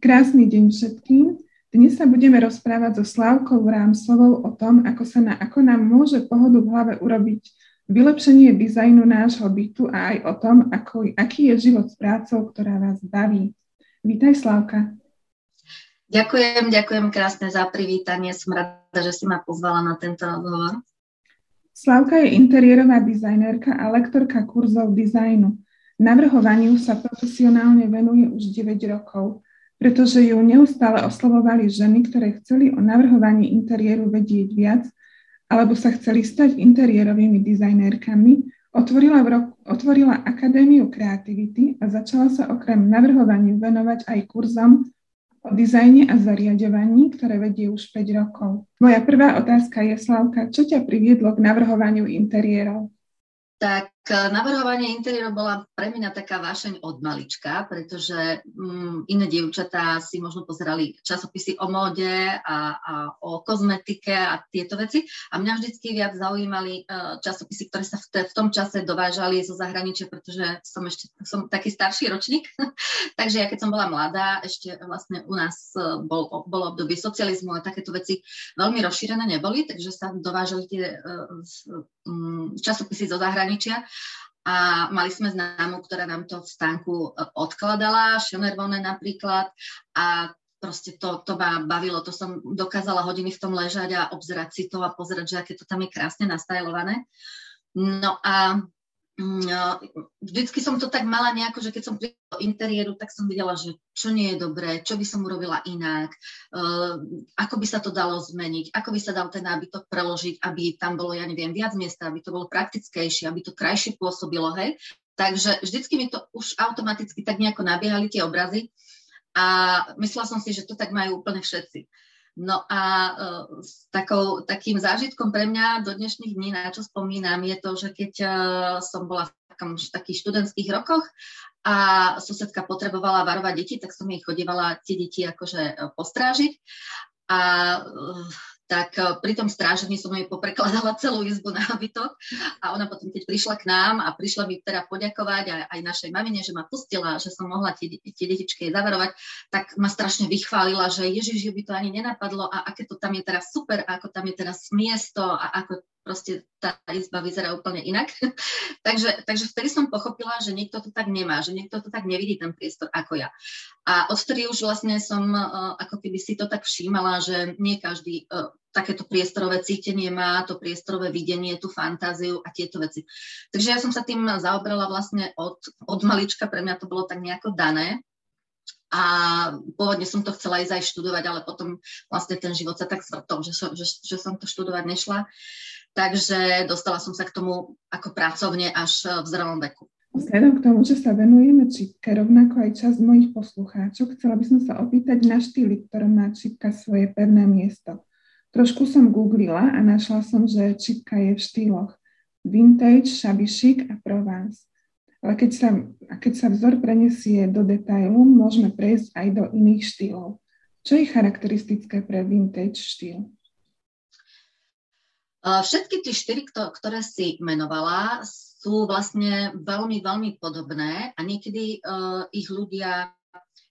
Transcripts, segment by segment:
Krásny deň všetkým. Dnes sa budeme rozprávať so Slávkou Rámsovou o tom, ako, sa na, ako nám môže pohodu v hlave urobiť vylepšenie dizajnu nášho bytu a aj o tom, ako, aký je život s prácou, ktorá vás baví. Vítaj, Slávka. Ďakujem, ďakujem krásne za privítanie. Som rada, že si ma pozvala na tento rozhovor. Slávka je interiérová dizajnérka a lektorka kurzov dizajnu. Navrhovaniu sa profesionálne venuje už 9 rokov, pretože ju neustále oslovovali ženy, ktoré chceli o navrhovaní interiéru vedieť viac, alebo sa chceli stať interiérovými dizajnérkami, otvorila, v roku, otvorila Akadémiu kreativity a začala sa okrem navrhovaniu venovať aj kurzom o dizajne a zariadovaní, ktoré vedie už 5 rokov. Moja prvá otázka je, Slavka, čo ťa priviedlo k navrhovaniu interiérov? tak e, navrhovanie interiéru bola pre mňa taká vášeň od malička, pretože um, iné dievčatá si možno pozerali časopisy o móde a, a o kozmetike a tieto veci. A mňa vždycky viac zaujímali uh, časopisy, ktoré sa v, te, v tom čase dovážali zo zahraničia, pretože som ešte som taký starší ročník. Takže ja keď som bola mladá, ešte vlastne u nás uh, bol, bolo obdobie socializmu a takéto veci veľmi rozšírené neboli, takže sa dovážali tie uh, časopisy zo zahraničia a mali sme známu, ktorá nám to v stánku e, odkladala, Schönervone napríklad a proste to, to ma bavilo, to som dokázala hodiny v tom ležať a obzerať si to a pozerať, že aké to tam je krásne nastajlované. No a vždycky som to tak mala nejako, že keď som prišla do interiéru, tak som videla, že čo nie je dobré, čo by som urobila inak, uh, ako by sa to dalo zmeniť, ako by sa dal ten nábytok preložiť, aby tam bolo, ja neviem, viac miesta, aby to bolo praktickejšie, aby to krajšie pôsobilo, hej. Takže vždycky mi to už automaticky tak nejako nabiehali tie obrazy a myslela som si, že to tak majú úplne všetci. No a uh, takou, takým zážitkom pre mňa do dnešných dní, na čo spomínam, je to, že keď uh, som bola v takom, takých študentských rokoch a susedka potrebovala varovať deti, tak som jej chodievala tie deti akože e, postrážiť. A uh, tak e, pri tom strážení som jej poprekladala celú izbu na nábytok a ona potom, keď prišla k nám a prišla mi teda poďakovať aj, aj našej mamine, že ma pustila, že som mohla tie, tie detičky zavarovať, tak ma strašne vychválila, že Ježiš, že by to ani nenapadlo a aké to tam je teraz super, a ako tam je teraz miesto a ako proste tá izba vyzerá úplne inak. takže, takže vtedy som pochopila, že niekto to tak nemá, že niekto to tak nevidí ten priestor ako ja. A odtedy už vlastne som uh, ako keby si to tak všímala, že nie každý uh, takéto priestorové cítenie má, to priestorové videnie, tú fantáziu a tieto veci. Takže ja som sa tým zaobrala vlastne od, od malička, pre mňa to bolo tak nejako dané. A pôvodne som to chcela ísť aj študovať, ale potom vlastne ten život sa tak zvrtol, že, som, že, že som to študovať nešla. Takže dostala som sa k tomu ako pracovne až v zrelom veku. Vzhľadom k tomu, že sa venujeme čipke, rovnako aj časť mojich poslucháčov, chcela by som sa opýtať na štýly, ktorom má čipka svoje pevné miesto. Trošku som googlila a našla som, že čipka je v štýloch vintage, chic a Provence. Ale keď sa, keď sa vzor prenesie do detailu, môžeme prejsť aj do iných štýlov. Čo je charakteristické pre vintage štýl? Všetky tie štyri, ktoré si menovala, sú vlastne veľmi, veľmi podobné a niekedy uh, ich ľudia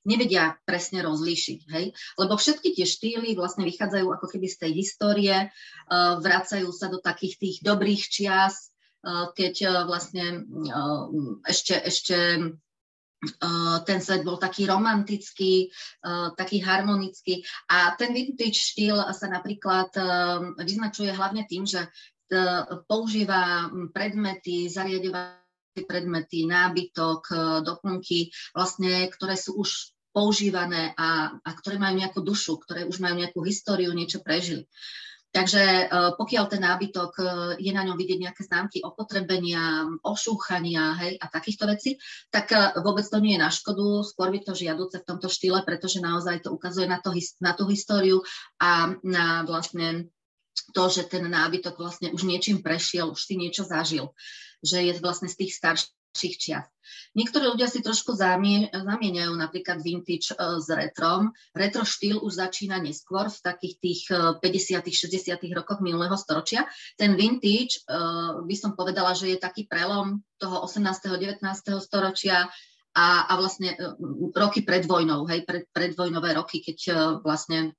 nevedia presne rozlíšiť, hej? Lebo všetky tie štýly vlastne vychádzajú ako keby z tej histórie, uh, vracajú sa do takých tých dobrých čias, uh, keď uh, vlastne uh, ešte, ešte ten svet bol taký romantický, uh, taký harmonický a ten vintage štýl sa napríklad uh, vyznačuje hlavne tým, že používa predmety, zariadovacie predmety, nábytok, doplnky, vlastne, ktoré sú už používané a, a ktoré majú nejakú dušu, ktoré už majú nejakú históriu, niečo prežili. Takže e, pokiaľ ten nábytok e, je na ňom vidieť nejaké známky opotrebenia, ošúchania hej, a takýchto vecí, tak e, vôbec to nie je na škodu, skôr by to žiaduce v tomto štýle, pretože naozaj to ukazuje na, to, na tú históriu a na vlastne to, že ten nábytok vlastne už niečím prešiel, už si niečo zažil, že je vlastne z tých starších starších čias. Niektorí ľudia si trošku zamieňajú napríklad vintage uh, s retrom. Retro štýl už začína neskôr v takých tých 50 60 rokoch minulého storočia. Ten vintage uh, by som povedala, že je taký prelom toho 18. 19. storočia a, a vlastne roky pred vojnou, hej, pred, predvojnové roky, keď vlastne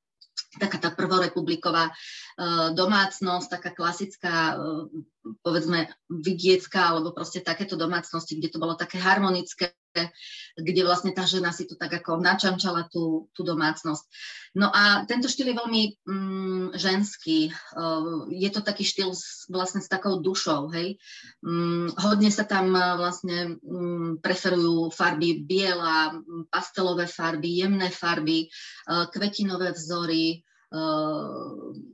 taká tá prvorepubliková domácnosť, taká klasická, povedzme, vidiecká, alebo proste takéto domácnosti, kde to bolo také harmonické, kde vlastne tá žena si to tak ako načamčala tú, tú domácnosť. No a tento štýl je veľmi mm, ženský. Uh, je to taký štýl s, vlastne s takou dušou, hej. Um, hodne sa tam vlastne um, preferujú farby biela, pastelové farby, jemné farby, uh, kvetinové vzory,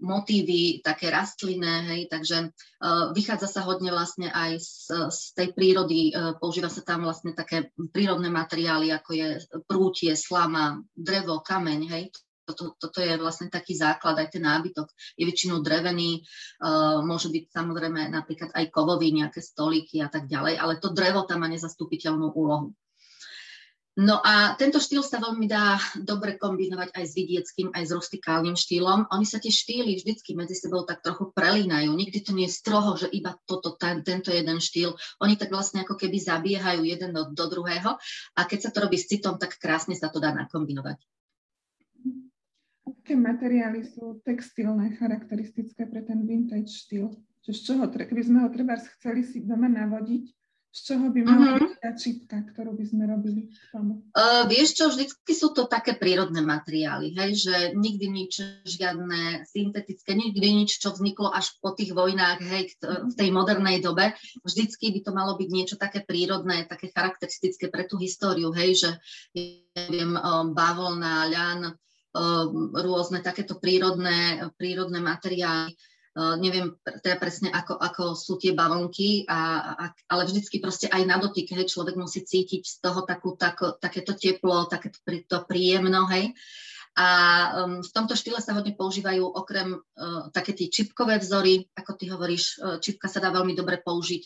motívy také rastlinné, hej, takže uh, vychádza sa hodne vlastne aj z, z tej prírody, uh, používa sa tam vlastne také prírodné materiály, ako je prútie, slama, drevo, kameň, hej, toto, toto je vlastne taký základ, aj ten nábytok je väčšinou drevený, uh, môže byť samozrejme napríklad aj kovový, nejaké stolíky a tak ďalej, ale to drevo tam má nezastupiteľnú úlohu. No a tento štýl sa veľmi dá dobre kombinovať aj s vidieckým, aj s rustikálnym štýlom. Oni sa tie štýly vždycky medzi sebou tak trochu prelínajú. Nikdy to nie je stroho, že iba toto, ten, tento jeden štýl. Oni tak vlastne ako keby zabiehajú jeden do, do druhého a keď sa to robí s citom, tak krásne sa to dá nakombinovať. Aké materiály sú textilné, charakteristické pre ten vintage štýl? Čiže z čoho, keby sme ho treba chceli si doma navodiť, z čoho by mala uh-huh. byť tá čipka, ktorú by sme robili k tomu? Uh, vieš čo, vždycky sú to také prírodné materiály, hej, že nikdy nič žiadne syntetické, nikdy nič, čo vzniklo až po tých vojnách, hej, v tej modernej dobe. Vždycky by to malo byť niečo také prírodné, také charakteristické pre tú históriu, hej, že neviem, bavlna, ľan, rôzne takéto prírodné, prírodné materiály neviem teda presne, ako, ako sú tie bavlnky, a, a, ale vždycky proste aj na dotyk, hej, človek musí cítiť z toho takú, tako, takéto teplo, takéto to príjemno, hej. A um, v tomto štýle sa hodne používajú okrem uh, také tie čipkové vzory, ako ty hovoríš, uh, čipka sa dá veľmi dobre použiť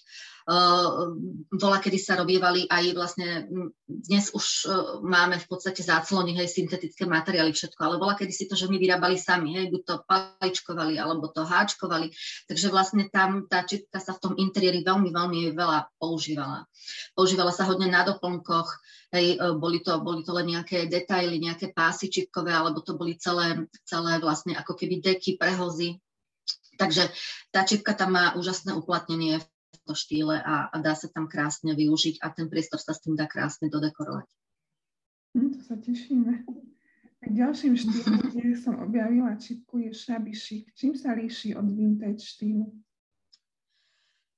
bola, kedy sa robievali aj vlastne, dnes už e, máme v podstate záclony, hej, syntetické materiály, všetko, ale bola, kedy si to ženy vyrábali sami, hej, buď to paličkovali, alebo to háčkovali, takže vlastne tam tá čipka sa v tom interiéri veľmi, veľmi veľa používala. Používala sa hodne na doplnkoch, hej, e, boli to, boli to len nejaké detaily, nejaké pásy čipkové, alebo to boli celé, celé vlastne ako keby deky, prehozy, Takže tá čipka tam má úžasné uplatnenie tomto štýle a, a dá sa tam krásne využiť a ten priestor sa s tým dá krásne dodekorovať. Hm, to sa tešíme. Tak ďalším štýlom, kde som objavila čipku, je chic. Čím sa líši od vintage štýlu?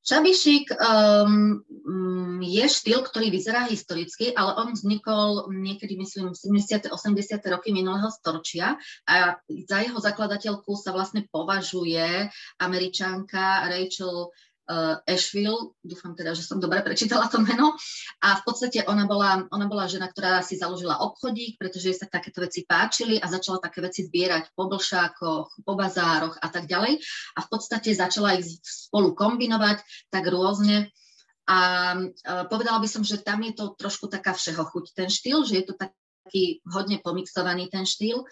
Chic um, je štýl, ktorý vyzerá historicky, ale on vznikol niekedy, myslím, 70. 80. roky minulého storočia a za jeho zakladateľku sa vlastne považuje američanka Rachel Asheville, dúfam teda, že som dobre prečítala to meno, a v podstate ona bola, ona bola žena, ktorá si založila obchodík, pretože jej sa takéto veci páčili a začala také veci zbierať po blšákoch, po bazároch a tak ďalej. A v podstate začala ich spolu kombinovať tak rôzne. A uh, povedala by som, že tam je to trošku taká všeho chuť ten štýl, že je to taký hodne pomixovaný ten štýl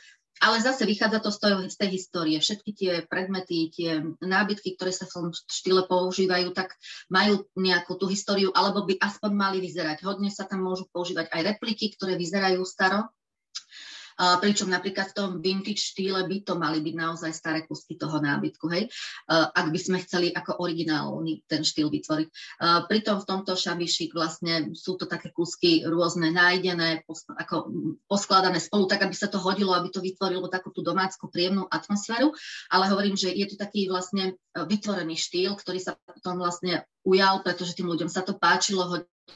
ale zase vychádza to z, toho, z tej histórie. Všetky tie predmety, tie nábytky, ktoré sa v tom štýle používajú, tak majú nejakú tú históriu, alebo by aspoň mali vyzerať. Hodne sa tam môžu používať aj repliky, ktoré vyzerajú staro, pričom napríklad v tom vintage štýle by to mali byť naozaj staré kusky toho nábytku, hej, ak by sme chceli ako originálny ten štýl vytvoriť. Pritom v tomto šabišik vlastne sú to také kusky rôzne nájdené, ako poskladané spolu, tak aby sa to hodilo, aby to vytvorilo takú tú domácku príjemnú atmosféru, ale hovorím, že je to taký vlastne vytvorený štýl, ktorý sa potom vlastne ujal, pretože tým ľuďom sa to páčilo,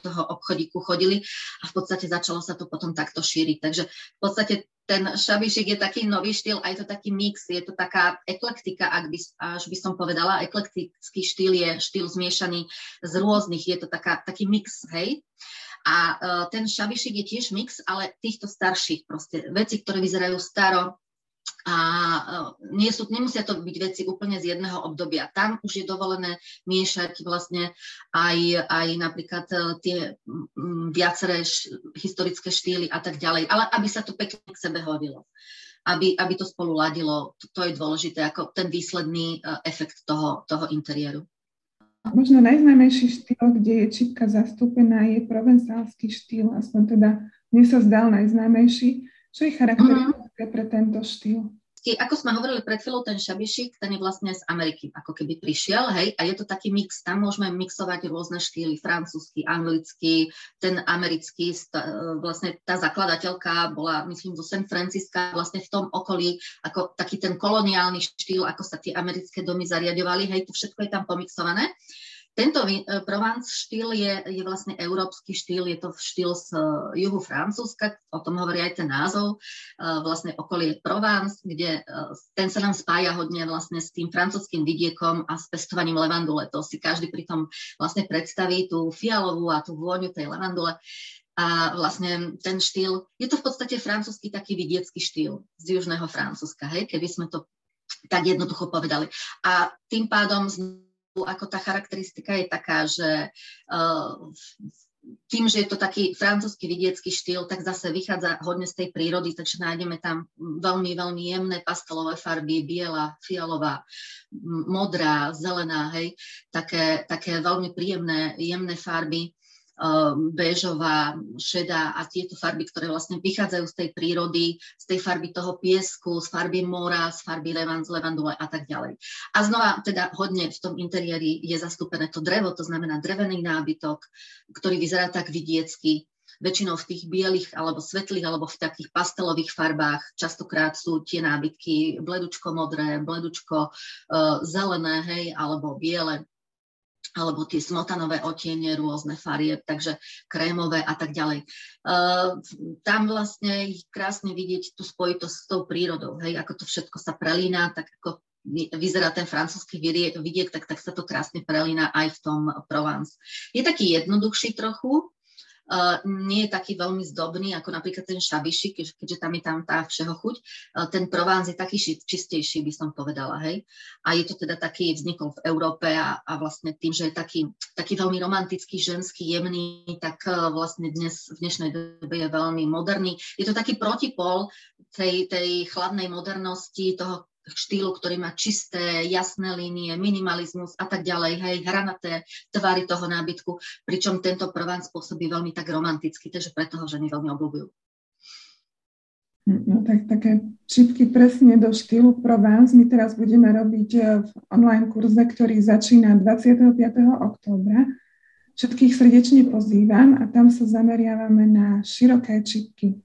toho obchodíku chodili a v podstate začalo sa to potom takto šíriť. Takže v podstate ten šabišik je taký nový štýl a je to taký mix, je to taká eklektika, ak by, až by som povedala. Eklektický štýl je štýl zmiešaný z rôznych, je to taká, taký mix, hej. A uh, ten šabišik je tiež mix, ale týchto starších proste, veci, ktoré vyzerajú staro, a nie sú, nemusia to byť veci úplne z jedného obdobia. Tam už je dovolené miešať vlastne aj, aj napríklad e, tie viaceré š, historické štýly a tak ďalej, ale aby sa to pekne k sebe hodilo. Aby, aby to spolu ladilo, to, to je dôležité, ako ten výsledný uh, efekt toho, toho interiéru. možno najznámejší štýl, kde je čipka zastúpená, je provenzálsky štýl, aspoň teda mne sa zdal najznámejší. Čo je charakteristické pre tento štýl? Ako sme hovorili pred chvíľou, ten šabišik, ten je vlastne z Ameriky, ako keby prišiel, hej, a je to taký mix, tam môžeme mixovať rôzne štýly, francúzsky, anglický, ten americký, vlastne tá zakladateľka bola, myslím, zo San Francisca, vlastne v tom okolí, ako taký ten koloniálny štýl, ako sa tie americké domy zariadovali, hej, to všetko je tam pomixované. Tento e, Provence štýl je, je vlastne európsky štýl, je to štýl z e, juhu Francúzska, o tom hovorí aj ten názov, e, vlastne okolie Provence, kde ten sa nám spája hodne vlastne s tým francúzským vidiekom a s pestovaním levandule. To si každý pri tom vlastne predstaví tú fialovú a tú vôňu tej levandule. A vlastne ten štýl, je to v podstate francúzsky taký vidiecký štýl z južného Francúzska, hej, keby sme to tak jednoducho povedali. A tým pádom ako tá charakteristika je taká, že uh, tým, že je to taký francúzsky vidiecký štýl, tak zase vychádza hodne z tej prírody, takže nájdeme tam veľmi, veľmi jemné pastelové farby, biela, fialová, modrá, zelená, hej, také, také veľmi príjemné, jemné farby. Um, béžová, šedá a tieto farby, ktoré vlastne vychádzajú z tej prírody, z tej farby toho piesku, z farby mora, z farby levan, z levandule a tak ďalej. A znova teda hodne v tom interiéri je zastúpené to drevo, to znamená drevený nábytok, ktorý vyzerá tak vidiecky, väčšinou v tých bielých alebo svetlých alebo v takých pastelových farbách. Častokrát sú tie nábytky bledučko modré, bledučko uh, zelené, hej, alebo biele alebo tie smotanové otiene, rôzne farieb, takže krémové a tak ďalej. Uh, tam vlastne krásne vidieť tú spojitosť s tou prírodou, hej, ako to všetko sa prelína, tak ako vyzerá ten francúzsky vidiek, tak, tak sa to krásne prelína aj v tom Provence. Je taký jednoduchší trochu, Uh, nie je taký veľmi zdobný, ako napríklad ten šabiši, keďže, tam je tam tá všeho chuť. Uh, ten Provence je taký čistejší, by som povedala, hej. A je to teda taký, vznikol v Európe a, a vlastne tým, že je taký, taký veľmi romantický, ženský, jemný, tak uh, vlastne dnes, v dnešnej dobe je veľmi moderný. Je to taký protipol tej, tej chladnej modernosti, toho štýlu, ktorý má čisté, jasné línie, minimalizmus a tak ďalej, hej, hranaté tvary toho nábytku, pričom tento prván spôsobí veľmi tak romanticky, takže preto ho ženy veľmi obľúbujú. No tak také čipky presne do štýlu Provence. My teraz budeme robiť v online kurze, ktorý začína 25. októbra. Všetkých srdečne pozývam a tam sa zameriavame na široké čipky.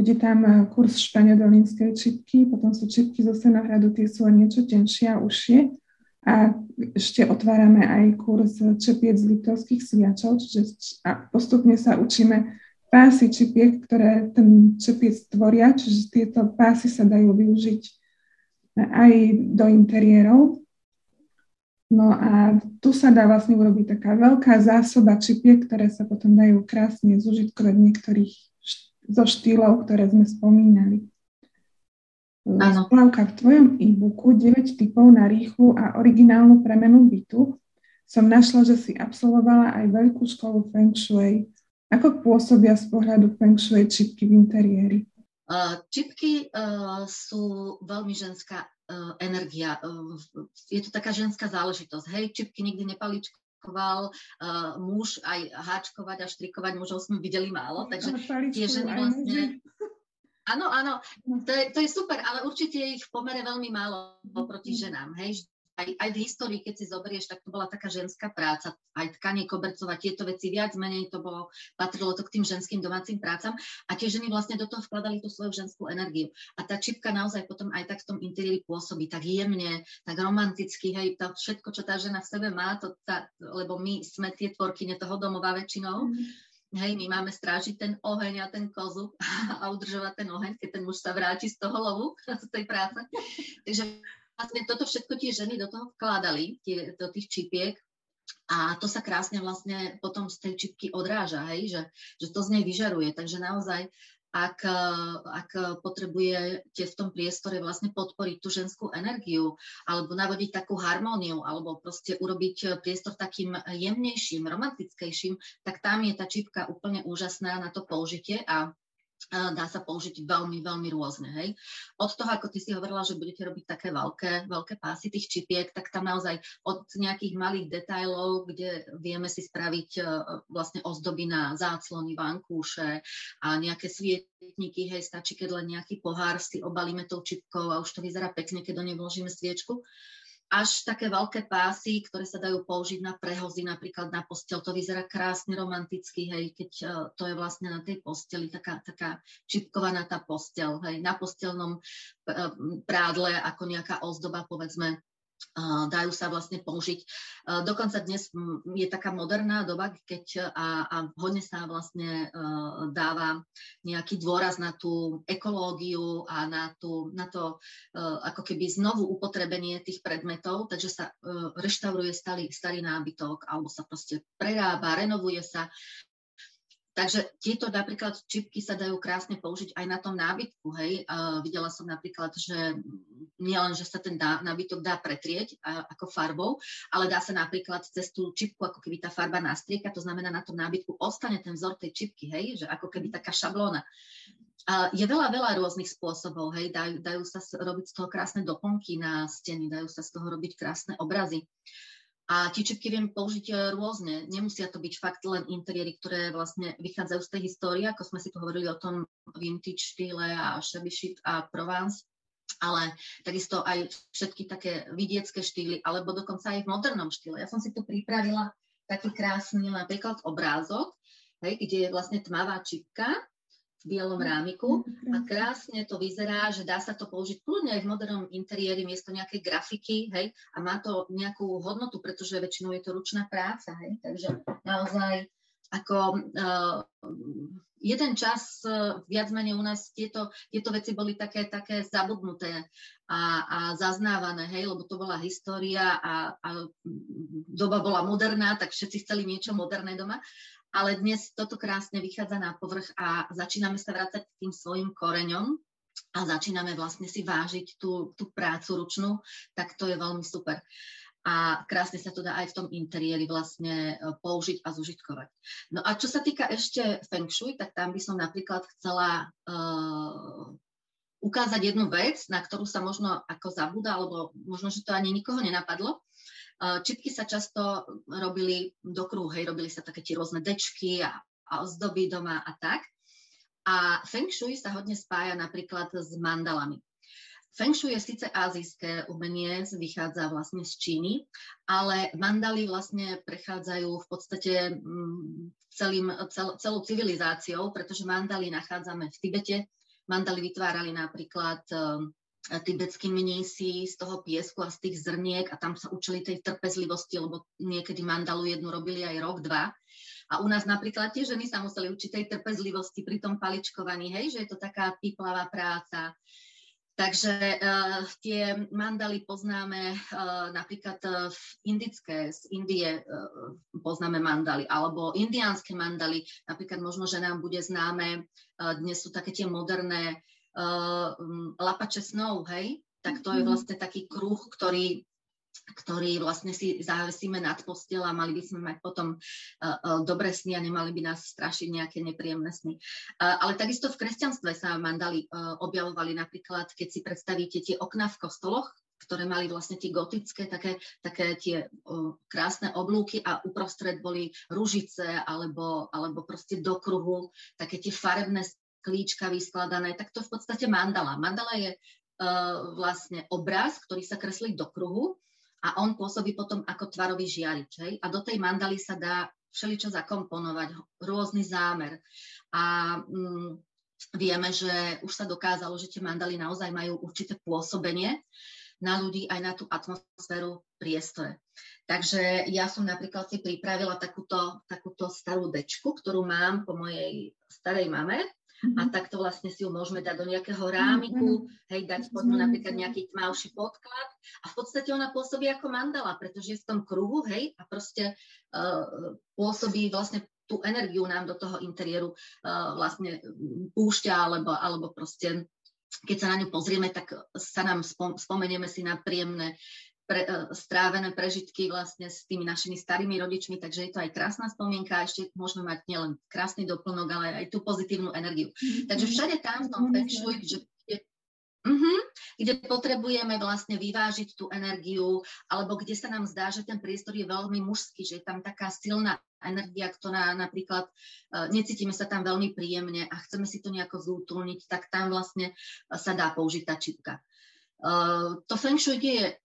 Bude tam eh, kurz španiodolínskej čipky, potom sú čipky zo Senohradu, tie sú niečo tenšie a užšie. A ešte otvárame aj kurz čepiec z litovských sviačov, čiže a postupne sa učíme pásy čipiek, ktoré ten čepiec tvoria, čiže tieto pásy sa dajú využiť aj do interiérov. No a tu sa dá vlastne urobiť taká veľká zásoba čipiek, ktoré sa potom dajú krásne zužitkovať v niektorých zo štýlov, ktoré sme spomínali. Áno. Slavka, v tvojom e-booku 9 typov na rýchlu a originálnu premenu bytu som našla, že si absolvovala aj veľkú školu Feng Shui. Ako pôsobia z pohľadu Feng Shui čipky v interiéri? Čipky uh, sú veľmi ženská uh, energia. Uh, je to taká ženská záležitosť. Hej, čipky nikdy nepaličko háčkoval uh, muž, aj háčkovať a štrikovať mužov sme videli málo, takže tie ženy vlastne... Áno, áno, no. to je, to je super, ale určite je ich v pomere veľmi málo oproti ženám. Hej aj, aj v histórii, keď si zoberieš, tak to bola taká ženská práca, aj tkanie kobercovať, tieto veci viac menej to bolo, patrilo to k tým ženským domácim prácam a tie ženy vlastne do toho vkladali tú svoju ženskú energiu. A tá čipka naozaj potom aj tak v tom interiéri pôsobí, tak jemne, tak romanticky, hej, to všetko, čo tá žena v sebe má, to tá, lebo my sme tie tvorkyne toho domova väčšinou, mm. Hej, my máme strážiť ten oheň a ten kozu a udržovať ten oheň, keď ten muž sa vráti z toho lovu, z tej práce. Takže vlastne toto všetko tie ženy do toho vkládali, tie, do tých čipiek, a to sa krásne vlastne potom z tej čipky odráža, hej, že, že to z nej vyžaruje. Takže naozaj, ak, ak potrebujete v tom priestore vlastne podporiť tú ženskú energiu, alebo navodiť takú harmóniu, alebo proste urobiť priestor takým jemnejším, romantickejším, tak tam je tá čipka úplne úžasná na to použitie a dá sa použiť veľmi, veľmi rôzne. Hej. Od toho, ako ty si hovorila, že budete robiť také veľké, veľké pásy tých čipiek, tak tam naozaj od nejakých malých detajlov, kde vieme si spraviť uh, vlastne ozdoby na záclony, vankúše a nejaké svietniky, hej, stačí, keď len nejaký pohár si obalíme tou čipkou a už to vyzerá pekne, keď do nej vložíme sviečku až také veľké pásy, ktoré sa dajú použiť na prehozy, napríklad na postel. To vyzerá krásne romanticky, hej, keď uh, to je vlastne na tej posteli, taká, taká čipkovaná tá postel, hej, na postelnom uh, prádle ako nejaká ozdoba, povedzme, dajú sa vlastne použiť. Dokonca dnes je taká moderná doba, keď a, a hodne sa vlastne dáva nejaký dôraz na tú ekológiu a na, tú, na to ako keby znovu upotrebenie tých predmetov, takže sa reštauruje starý, starý nábytok alebo sa proste prerába, renovuje sa. Takže tieto napríklad čipky sa dajú krásne použiť aj na tom nábytku. Hej. Uh, videla som napríklad, že nielen, že sa ten dá, nábytok dá pretrieť uh, ako farbou, ale dá sa napríklad cez tú čipku, ako keby tá farba nastrieka, to znamená na tom nábytku ostane ten vzor tej čipky, hej, že ako keby taká šablóna. Uh, je veľa, veľa rôznych spôsobov, hej, dajú, dajú sa robiť z toho krásne doplnky na steny, dajú sa z toho robiť krásne obrazy. A tie čipky viem použiť e, rôzne. Nemusia to byť fakt len interiéry, ktoré vlastne vychádzajú z tej histórie, ako sme si tu hovorili o tom vintage štýle a chic a Provence, ale takisto aj všetky také vidiecké štýly, alebo dokonca aj v modernom štýle. Ja som si tu pripravila taký krásny napríklad obrázok, hej, kde je vlastne tmavá čipka v bielom rámiku a krásne to vyzerá, že dá sa to použiť kľudne aj v modernom interiéri miesto nejakej grafiky, hej, a má to nejakú hodnotu, pretože väčšinou je to ručná práca, hej, takže naozaj ako uh, jeden čas uh, viac menej u nás tieto, tieto veci boli také, také zabudnuté a, a zaznávané, hej, lebo to bola história a, a doba bola moderná, tak všetci chceli niečo moderné doma ale dnes toto krásne vychádza na povrch a začíname sa vrácať k tým svojim koreňom a začíname vlastne si vážiť tú, tú prácu ručnú, tak to je veľmi super. A krásne sa to dá aj v tom interiéri vlastne e, použiť a zužitkovať. No a čo sa týka ešte Feng Shui, tak tam by som napríklad chcela uh, ukázať jednu vec, na ktorú sa možno ako zabúda, alebo možno, že to ani nikoho nenapadlo. Čipky sa často robili do kruhu, hej, robili sa také tie rôzne dečky a, a ozdoby doma a tak. A Feng Shui sa hodne spája napríklad s mandalami. Feng Shui je síce azijské umenie, vychádza vlastne z Číny, ale mandaly vlastne prechádzajú v podstate mm, celým, cel, celou civilizáciou, pretože mandaly nachádzame v Tibete. Mandaly vytvárali napríklad tibetskí mnísi z toho piesku a z tých zrniek a tam sa učili tej trpezlivosti, lebo niekedy mandalu jednu robili aj rok, dva. A u nás napríklad tie ženy sa museli učiť tej trpezlivosti pri tom paličkovaní, hej, že je to taká piplavá práca. Takže uh, tie mandaly poznáme uh, napríklad v indické, z Indie uh, poznáme mandaly, alebo indiánske mandaly, napríklad možno, že nám bude známe, uh, dnes sú také tie moderné uh, lapače snov, hej, tak to je mhm. vlastne taký kruh, ktorý ktorý vlastne si závesíme nad postel a mali by sme mať potom uh, uh, dobré sny a nemali by nás strašiť nejaké nepríjemné sny. Uh, ale takisto v kresťanstve sa mandali uh, objavovali napríklad, keď si predstavíte tie okná v kostoloch, ktoré mali vlastne tie gotické, také, také tie uh, krásne oblúky a uprostred boli ružice alebo, alebo proste do kruhu, také tie farebné klíčka vyskladané, tak to v podstate mandala. Mandala je uh, vlastne obraz, ktorý sa kreslí do kruhu a on pôsobí potom ako tvarový žiarič. Hej? A do tej mandaly sa dá všeličo zakomponovať, rôzny zámer. A mm, vieme, že už sa dokázalo, že tie mandaly naozaj majú určité pôsobenie na ľudí aj na tú atmosféru priestore. Takže ja som napríklad si pripravila takúto, takúto starú dečku, ktorú mám po mojej starej mame Mm-hmm. A takto vlastne si ju môžeme dať do nejakého rámiku, mm-hmm. hej, dať pod mm-hmm. napríklad nejaký tmavší podklad a v podstate ona pôsobí ako mandala, pretože je v tom kruhu, hej, a proste uh, pôsobí vlastne tú energiu nám do toho interiéru uh, vlastne púšťa, alebo, alebo proste keď sa na ňu pozrieme, tak sa nám spom- spomenieme si na príjemné pre, uh, strávené prežitky vlastne s tými našimi starými rodičmi, takže je to aj krásna spomienka a ešte môžeme mať nielen krásny doplnok, ale aj tú pozitívnu energiu. Mm-hmm. Takže všade tam v tom feng shui, že Mm-hmm, kde potrebujeme vlastne vyvážiť tú energiu, alebo kde sa nám zdá, že ten priestor je veľmi mužský, že je tam taká silná energia, ktorá napríklad uh, necítime sa tam veľmi príjemne a chceme si to nejako zútulniť, tak tam vlastne sa dá použiť tá čipka. Uh, to feng shui je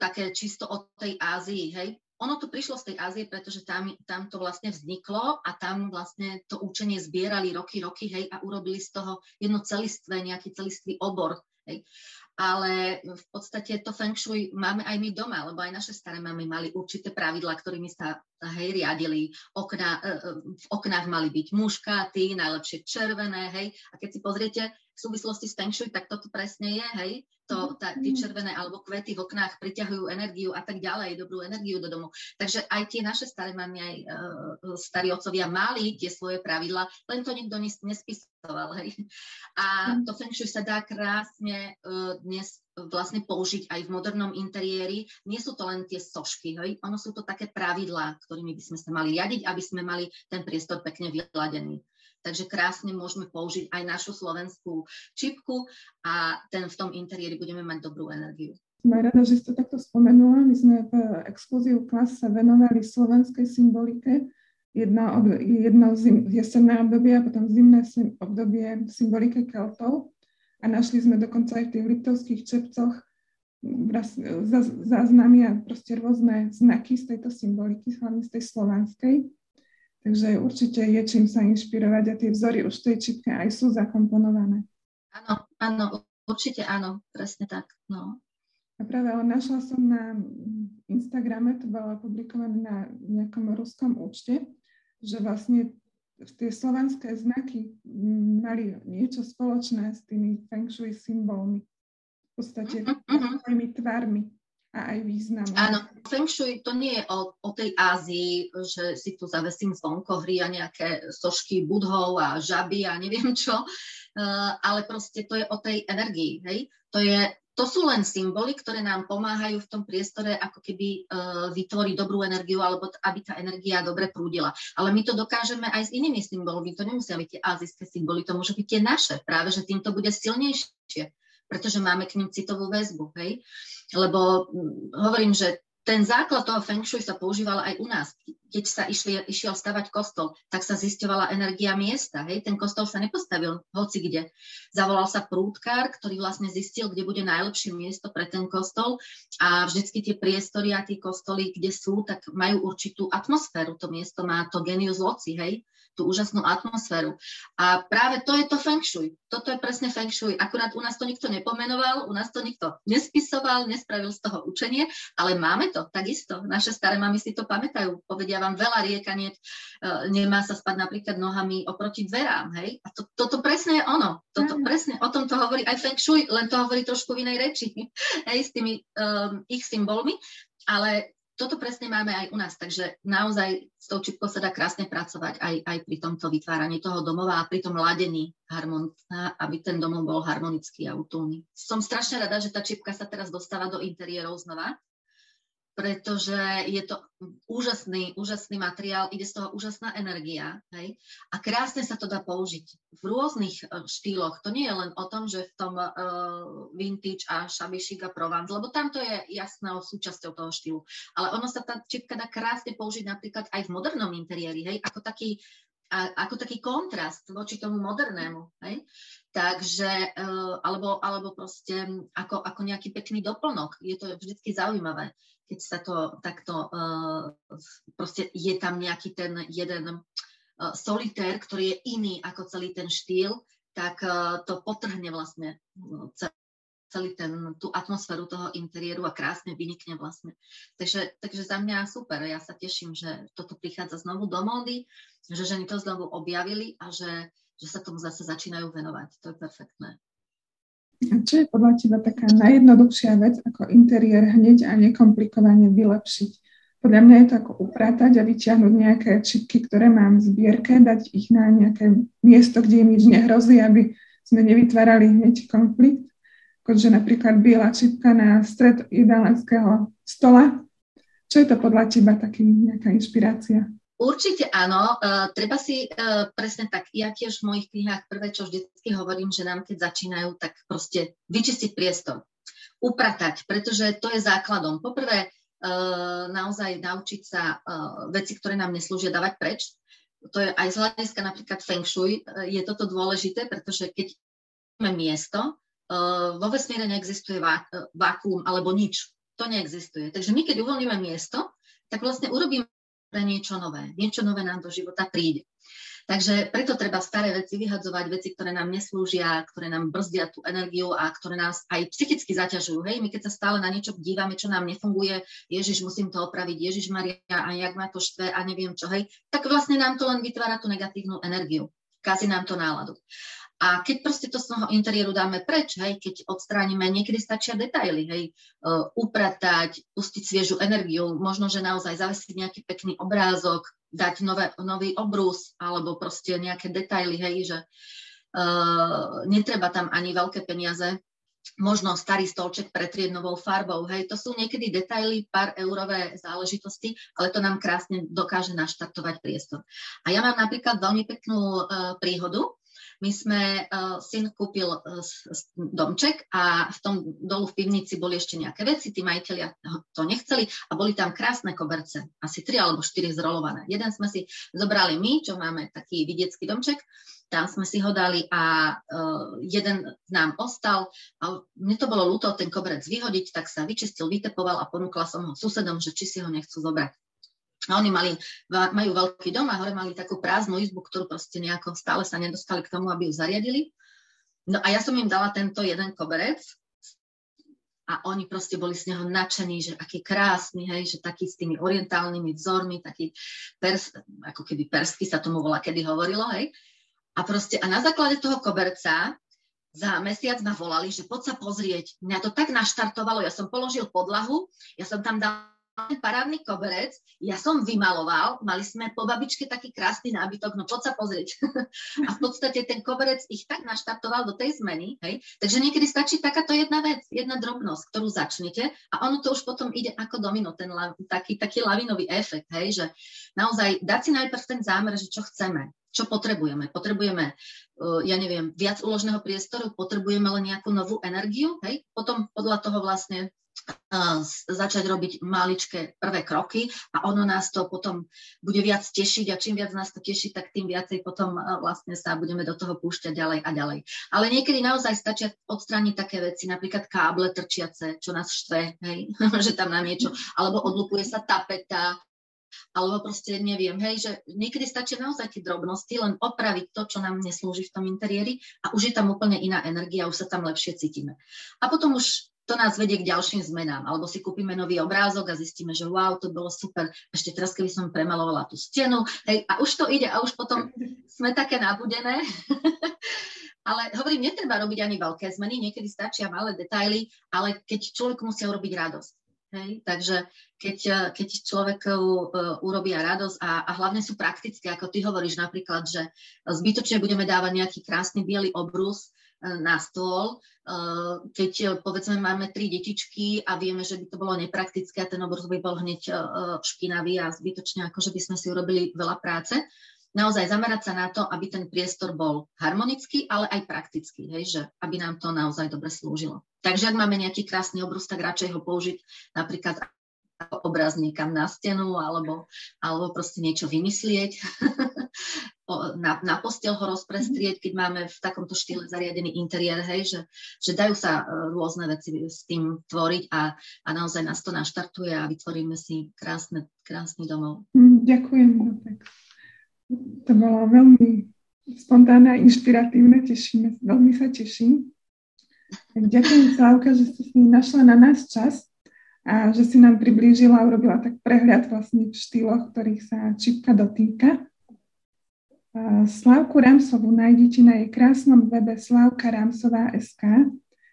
také čisto od tej Ázii, hej, ono to prišlo z tej Ázie, pretože tam, tam to vlastne vzniklo a tam vlastne to učenie zbierali roky, roky, hej, a urobili z toho jedno celistvé, nejaký celistvý obor. Hej. Ale v podstate to feng shui máme aj my doma, lebo aj naše staré mamy mali určité pravidlá, ktorými sa hej, riadili. Okna, e, e, v oknách mali byť muškáty, najlepšie červené, hej. A keď si pozriete v súvislosti s feng shui, tak toto presne je, hej to, mhm. tá, tie červené alebo kvety v oknách priťahujú energiu a tak ďalej, dobrú energiu do domu. Takže aj tie naše staré mamy, aj uh, starí otcovia mali tie svoje pravidla, len to nikto nespisoval. Hej. A mhm. to feng shui sa dá krásne uh, dnes vlastne použiť aj v modernom interiéri. Nie sú to len tie sošky, hej? ono sú to také pravidlá, ktorými by sme sa mali riadiť, aby sme mali ten priestor pekne vyladený. Takže krásne môžeme použiť aj našu slovenskú čipku a ten v tom interiéri budeme mať dobrú energiu. Som rada, že ste takto spomenula. My sme v exkluziu klas sa venovali slovenskej symbolike. Jedno, jedno zim, jesenné obdobie a potom zimné obdobie symbolike Keltov. A našli sme dokonca aj v tých liptovských čepcoch záznamy a proste rôzne znaky z tejto symboliky, hlavne z tej slovanskej. Takže určite je čím sa inšpirovať a tie vzory už v tej čipke aj sú zakomponované. Áno, áno, určite áno, presne tak. No. A práve ale našla som na Instagrame, to bolo publikované na nejakom ruskom účte, že vlastne tie slovanské znaky mali niečo spoločné s tými feng shui symbolmi. V podstate uh-huh, uh-huh. tvarmi a aj význam. Áno, Feng Shui to nie je o, o tej Ázii, že si tu zavesím zvonko hry a nejaké sošky budhov a žaby a neviem čo, uh, ale proste to je o tej energii, hej? To, je, to sú len symboly, ktoré nám pomáhajú v tom priestore ako keby uh, vytvoriť dobrú energiu alebo t- aby tá energia dobre prúdila. Ale my to dokážeme aj s inými symbolmi, to nemusia byť tie azijské symboly, to môže byť tie naše, práve že týmto bude silnejšie pretože máme k ním citovú väzbu, hej. Lebo hm, hovorím, že ten základ toho feng shui sa používal aj u nás. Keď sa išli, išiel stavať kostol, tak sa zisťovala energia miesta. Hej? Ten kostol sa nepostavil hoci kde. Zavolal sa prúdkár, ktorý vlastne zistil, kde bude najlepšie miesto pre ten kostol a vždycky tie priestory a tie kostoly, kde sú, tak majú určitú atmosféru. To miesto má to genius loci, hej? tú úžasnú atmosféru. A práve to je to feng shui. Toto je presne feng shui. Akurát u nás to nikto nepomenoval, u nás to nikto nespisoval, nespravil z toho učenie, ale máme to takisto. Naše staré mamy si to pamätajú. Povedia vám veľa riekaniet, e, nemá sa spať napríklad nohami oproti dverám. Hej? A to, toto presne je ono. Toto mm. presne o tom to hovorí aj feng shui, len to hovorí trošku v inej reči. Hej, s tými um, ich symbolmi. Ale toto presne máme aj u nás, takže naozaj s tou čipkou sa dá krásne pracovať aj, aj pri tomto vytváraní toho domova a pri tom ladení harmon, aby ten domov bol harmonický a útulný. Som strašne rada, že tá čipka sa teraz dostáva do interiérov znova, pretože je to úžasný, úžasný materiál, ide z toho úžasná energia hej? a krásne sa to dá použiť v rôznych uh, štýloch. To nie je len o tom, že v tom uh, vintage a chic a Provence, lebo tam to je jasnou súčasťou toho štýlu. Ale ono sa tá čipka dá krásne použiť napríklad aj v modernom interiéri, hej? ako taký a, ako taký kontrast voči tomu modernému. Hej? Takže, uh, alebo, alebo proste ako, ako nejaký pekný doplnok. Je to vždy zaujímavé keď sa to takto, uh, proste je tam nejaký ten jeden uh, solitér, ktorý je iný ako celý ten štýl, tak uh, to potrhne vlastne celý ten, tú atmosféru toho interiéru a krásne vynikne vlastne. Takže, takže za mňa super, ja sa teším, že toto prichádza znovu do módy, že ženy to znovu objavili a že, že sa tomu zase začínajú venovať. To je perfektné. Čo je podľa teba taká najjednoduchšia vec, ako interiér hneď a nekomplikovane vylepšiť? Podľa mňa je to ako upratať a vyťahnuť nejaké čipky, ktoré mám v zbierke, dať ich na nejaké miesto, kde im nič nehrozí, aby sme nevytvárali hneď konflikt. akože napríklad biela čipka na stred jedálenského stola. Čo je to podľa teba taký nejaká inšpirácia? Určite áno, uh, treba si uh, presne tak, ja tiež v mojich knihách prvé, čo vždycky hovorím, že nám keď začínajú, tak proste vyčistiť priestor, upratať, pretože to je základom. Poprvé, uh, naozaj naučiť sa uh, veci, ktoré nám neslúžia, dávať preč. To je aj z hľadiska napríklad feng shui, uh, je toto dôležité, pretože keď máme miesto, uh, vo vesmíre neexistuje vá, vákuum alebo nič. To neexistuje. Takže my, keď uvoľníme miesto, tak vlastne urobíme niečo nové. Niečo nové nám do života príde. Takže preto treba staré veci vyhadzovať, veci, ktoré nám neslúžia, ktoré nám brzdia tú energiu a ktoré nás aj psychicky zaťažujú. Hej, my keď sa stále na niečo dívame, čo nám nefunguje, Ježiš, musím to opraviť, Ježiš Maria, a jak ma to štve a neviem čo, hej, tak vlastne nám to len vytvára tú negatívnu energiu. Kazí nám to náladu. A keď proste to z toho interiéru dáme preč, hej, keď odstránime, niekedy stačia detaily, hej, uh, upratať, pustiť sviežu energiu, možno, že naozaj zavesiť nejaký pekný obrázok, dať nové, nový obrus, alebo proste nejaké detaily, hej, že uh, netreba tam ani veľké peniaze, možno starý stolček pretrieť novou farbou, hej, to sú niekedy detaily, pár eurové záležitosti, ale to nám krásne dokáže naštartovať priestor. A ja mám napríklad veľmi peknú uh, príhodu, my sme, uh, syn kúpil uh, domček a v tom dolu v pivnici boli ešte nejaké veci, tí majiteľia to nechceli a boli tam krásne koberce, asi tri alebo štyri zrolované. Jeden sme si zobrali my, čo máme taký vidiecký domček, tam sme si ho dali a uh, jeden nám ostal a mne to bolo ľúto ten koberec vyhodiť, tak sa vyčistil, vytepoval a ponúkla som ho susedom, že či si ho nechcú zobrať. A oni mali, majú veľký dom a hore mali takú prázdnu izbu, ktorú proste nejako stále sa nedostali k tomu, aby ju zariadili. No a ja som im dala tento jeden koberec a oni proste boli z neho nadšení, že aký krásny, hej, že taký s tými orientálnymi vzormi, taký pers, ako keby persky sa tomu volá, kedy hovorilo, hej. A proste, a na základe toho koberca za mesiac ma volali, že poď sa pozrieť. Mňa to tak naštartovalo, ja som položil podlahu, ja som tam dal parádny koberec, ja som vymaloval, mali sme po babičke taký krásny nábytok, no poď sa pozrieť. a v podstate ten koberec ich tak naštartoval do tej zmeny, hej? takže niekedy stačí takáto jedna vec, jedna drobnosť, ktorú začnete a ono to už potom ide ako domino, ten taký, taký lavinový efekt, hej? že naozaj dať si najprv ten zámer, že čo chceme, čo potrebujeme? Potrebujeme, uh, ja neviem, viac úložného priestoru, potrebujeme len nejakú novú energiu, hej? Potom podľa toho vlastne začať robiť maličké prvé kroky a ono nás to potom bude viac tešiť a čím viac nás to teší, tak tým viacej potom vlastne sa budeme do toho púšťať ďalej a ďalej. Ale niekedy naozaj stačia odstrániť také veci, napríklad káble trčiace, čo nás štve, hej, že tam nám niečo, alebo odlupuje sa tapeta, alebo proste neviem, hej, že niekedy stačí naozaj tie drobnosti, len opraviť to, čo nám neslúži v tom interiéri a už je tam úplne iná energia, už sa tam lepšie cítime. A potom už to nás vedie k ďalším zmenám. Alebo si kúpime nový obrázok a zistíme, že wow, to bolo super. Ešte teraz, keby som premalovala tú stenu, hej, a už to ide a už potom sme také nabudené. ale hovorím, netreba robiť ani veľké zmeny, niekedy stačia malé detaily, ale keď človek musia urobiť radosť. Hej? Takže keď, keď človeku uh, urobia radosť a, a hlavne sú praktické, ako ty hovoríš napríklad, že zbytočne budeme dávať nejaký krásny biely obrus, na stôl, eh, keď eh, povedzme máme tri detičky a vieme, že by to bolo nepraktické a ten obrus by bol hneď eh, špinavý a zbytočne akože by sme si urobili veľa práce. Naozaj zamerať sa na to, aby ten priestor bol harmonický, ale aj praktický, hej, že aby nám to naozaj dobre slúžilo. Takže ak máme nejaký krásny obrus, tak radšej ho použiť napríklad ako obraz niekam na stenu alebo, alebo proste niečo vymyslieť. na, na postel ho rozprestrieť, keď máme v takomto štýle zariadený interiér, hej, že, že dajú sa e, rôzne veci s tým tvoriť a, a naozaj nás to naštartuje a vytvoríme si krásne, krásny domov. Mm, ďakujem. To bolo veľmi spontánne a inšpiratívne, tešíme, veľmi sa teším. Tak ďakujem, Slavka, že si našla na nás čas a že si nám priblížila a urobila tak prehľad vlastne v štýloch, ktorých sa čipka dotýka. Slavku Ramsovú nájdete na jej krásnom webe slavkaramsová.sk,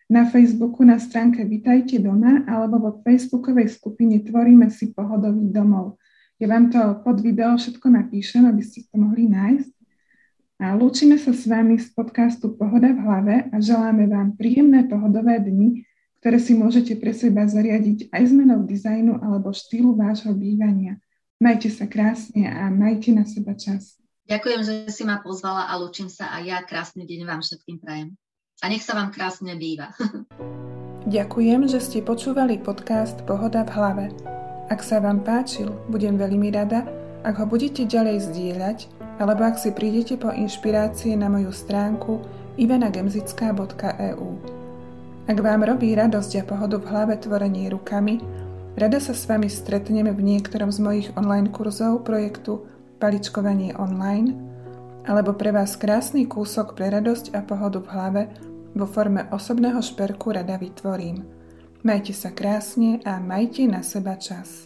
na Facebooku na stránke Vitajte doma alebo vo facebookovej skupine Tvoríme si pohodový domov. Ja vám to pod video všetko napíšem, aby ste to mohli nájsť. A lúčime sa s vami z podcastu Pohoda v hlave a želáme vám príjemné pohodové dni, ktoré si môžete pre seba zariadiť aj zmenou dizajnu alebo štýlu vášho bývania. Majte sa krásne a majte na seba čas. Ďakujem, že si ma pozvala a lúčim sa a ja krásny deň vám všetkým prajem. A nech sa vám krásne býva. Ďakujem, že ste počúvali podcast Pohoda v hlave. Ak sa vám páčil, budem veľmi rada, ak ho budete ďalej zdieľať, alebo ak si prídete po inšpirácie na moju stránku ivenagemzická.eu. Ak vám robí radosť a pohodu v hlave tvorenie rukami, rada sa s vami stretneme v niektorom z mojich online kurzov projektu Paličkovanie online, alebo pre vás krásny kúsok pre radosť a pohodu v hlave vo forme osobného šperku rada vytvorím. Majte sa krásne a majte na seba čas.